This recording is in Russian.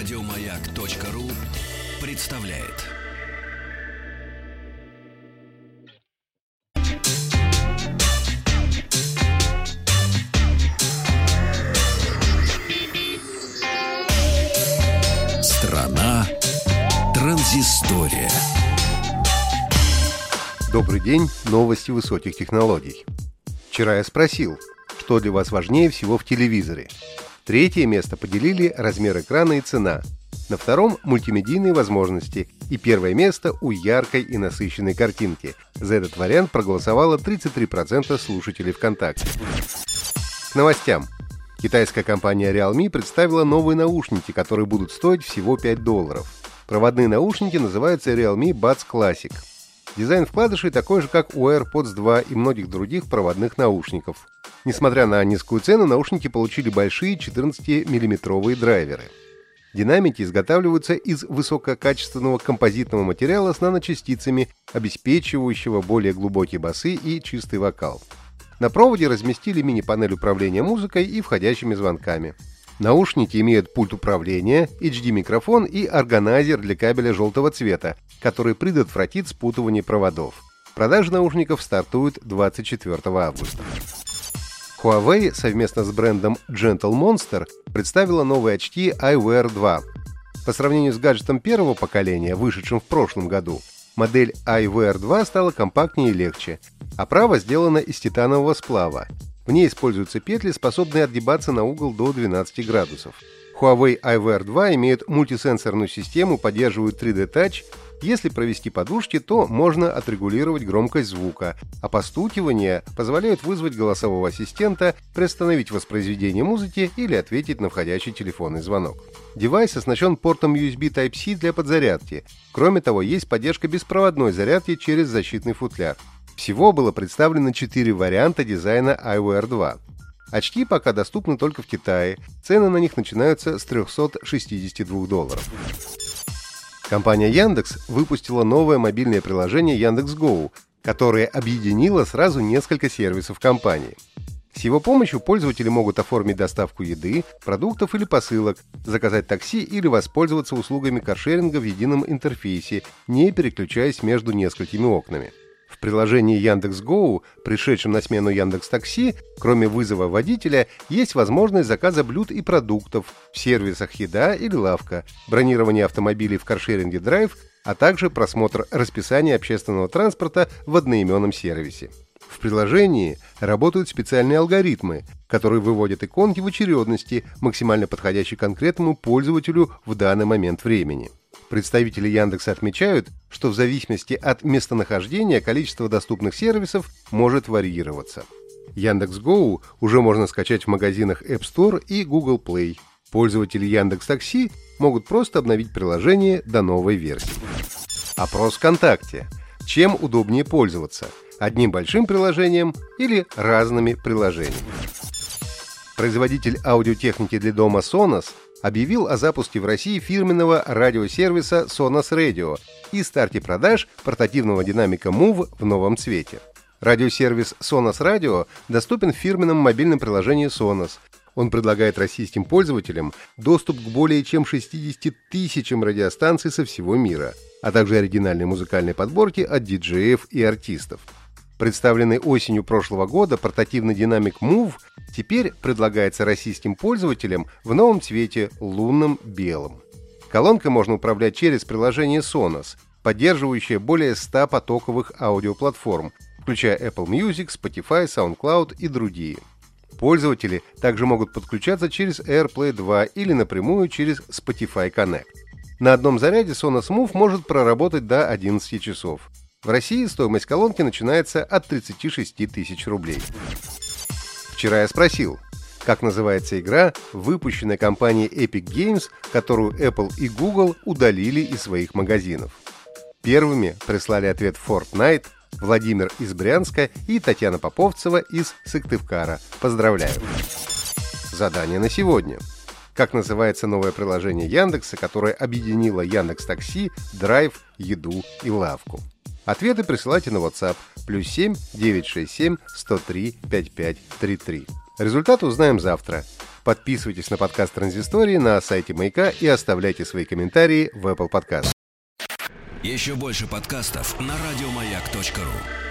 Радиомаяк.ру представляет. Страна транзистория. Добрый день, новости высоких технологий. Вчера я спросил, что для вас важнее всего в телевизоре. Третье место поделили размер экрана и цена. На втором – мультимедийные возможности. И первое место у яркой и насыщенной картинки. За этот вариант проголосовало 33% слушателей ВКонтакте. К новостям. Китайская компания Realme представила новые наушники, которые будут стоить всего 5 долларов. Проводные наушники называются Realme Buds Classic. Дизайн вкладышей такой же, как у AirPods 2 и многих других проводных наушников. Несмотря на низкую цену, наушники получили большие 14-миллиметровые драйверы. Динамики изготавливаются из высококачественного композитного материала с наночастицами, обеспечивающего более глубокие басы и чистый вокал. На проводе разместили мини-панель управления музыкой и входящими звонками. Наушники имеют пульт управления, HD-микрофон и органайзер для кабеля желтого цвета, который предотвратит спутывание проводов. Продажа наушников стартует 24 августа. Huawei совместно с брендом Gentle Monster представила новые очки iWear 2. По сравнению с гаджетом первого поколения, вышедшим в прошлом году, модель iWear 2 стала компактнее и легче. Оправа сделана из титанового сплава. В ней используются петли, способные отгибаться на угол до 12 градусов. Huawei iWear 2 имеет мультисенсорную систему, поддерживает 3D Touch. Если провести по дужке, то можно отрегулировать громкость звука, а постукивание позволяет вызвать голосового ассистента, приостановить воспроизведение музыки или ответить на входящий телефонный звонок. Девайс оснащен портом USB Type-C для подзарядки. Кроме того, есть поддержка беспроводной зарядки через защитный футляр. Всего было представлено 4 варианта дизайна Eyewear 2. Очки пока доступны только в Китае. Цены на них начинаются с 362 долларов. Компания Яндекс выпустила новое мобильное приложение Яндекс.Гоу, которое объединило сразу несколько сервисов компании. С его помощью пользователи могут оформить доставку еды, продуктов или посылок, заказать такси или воспользоваться услугами каршеринга в едином интерфейсе, не переключаясь между несколькими окнами. Приложении Яндекс.Гоу, пришедшем на смену Яндекс Такси, кроме вызова водителя, есть возможность заказа блюд и продуктов в сервисах «Еда» или «Лавка», бронирование автомобилей в каршеринге «Драйв», а также просмотр расписания общественного транспорта в одноименном сервисе. В приложении работают специальные алгоритмы, которые выводят иконки в очередности, максимально подходящие конкретному пользователю в данный момент времени. Представители Яндекса отмечают, что в зависимости от местонахождения количество доступных сервисов может варьироваться. Яндекс.Гоу уже можно скачать в магазинах App Store и Google Play. Пользователи Яндекс Такси могут просто обновить приложение до новой версии. Опрос ВКонтакте. Чем удобнее пользоваться? Одним большим приложением или разными приложениями? Производитель аудиотехники для дома Sonos объявил о запуске в России фирменного радиосервиса Sonos Radio и старте продаж портативного динамика Move в новом цвете. Радиосервис Sonos Radio доступен в фирменном мобильном приложении Sonos. Он предлагает российским пользователям доступ к более чем 60 тысячам радиостанций со всего мира, а также оригинальной музыкальной подборки от диджеев и артистов. Представленный осенью прошлого года портативный динамик Move теперь предлагается российским пользователям в новом цвете лунном белом. Колонкой можно управлять через приложение Sonos, поддерживающее более 100 потоковых аудиоплатформ, включая Apple Music, Spotify, SoundCloud и другие. Пользователи также могут подключаться через AirPlay 2 или напрямую через Spotify Connect. На одном заряде Sonos Move может проработать до 11 часов. В России стоимость колонки начинается от 36 тысяч рублей. Вчера я спросил, как называется игра, выпущенная компанией Epic Games, которую Apple и Google удалили из своих магазинов. Первыми прислали ответ Fortnite, Владимир из Брянска и Татьяна Поповцева из Сыктывкара. Поздравляю! Задание на сегодня. Как называется новое приложение Яндекса, которое объединило Яндекс Такси, Драйв, Еду и Лавку? Ответы присылайте на WhatsApp плюс 7 967 103 5533. Результаты узнаем завтра. Подписывайтесь на подкаст Транзистории на сайте Маяка и оставляйте свои комментарии в Apple Podcast. Еще больше подкастов на радиомаяк.ру.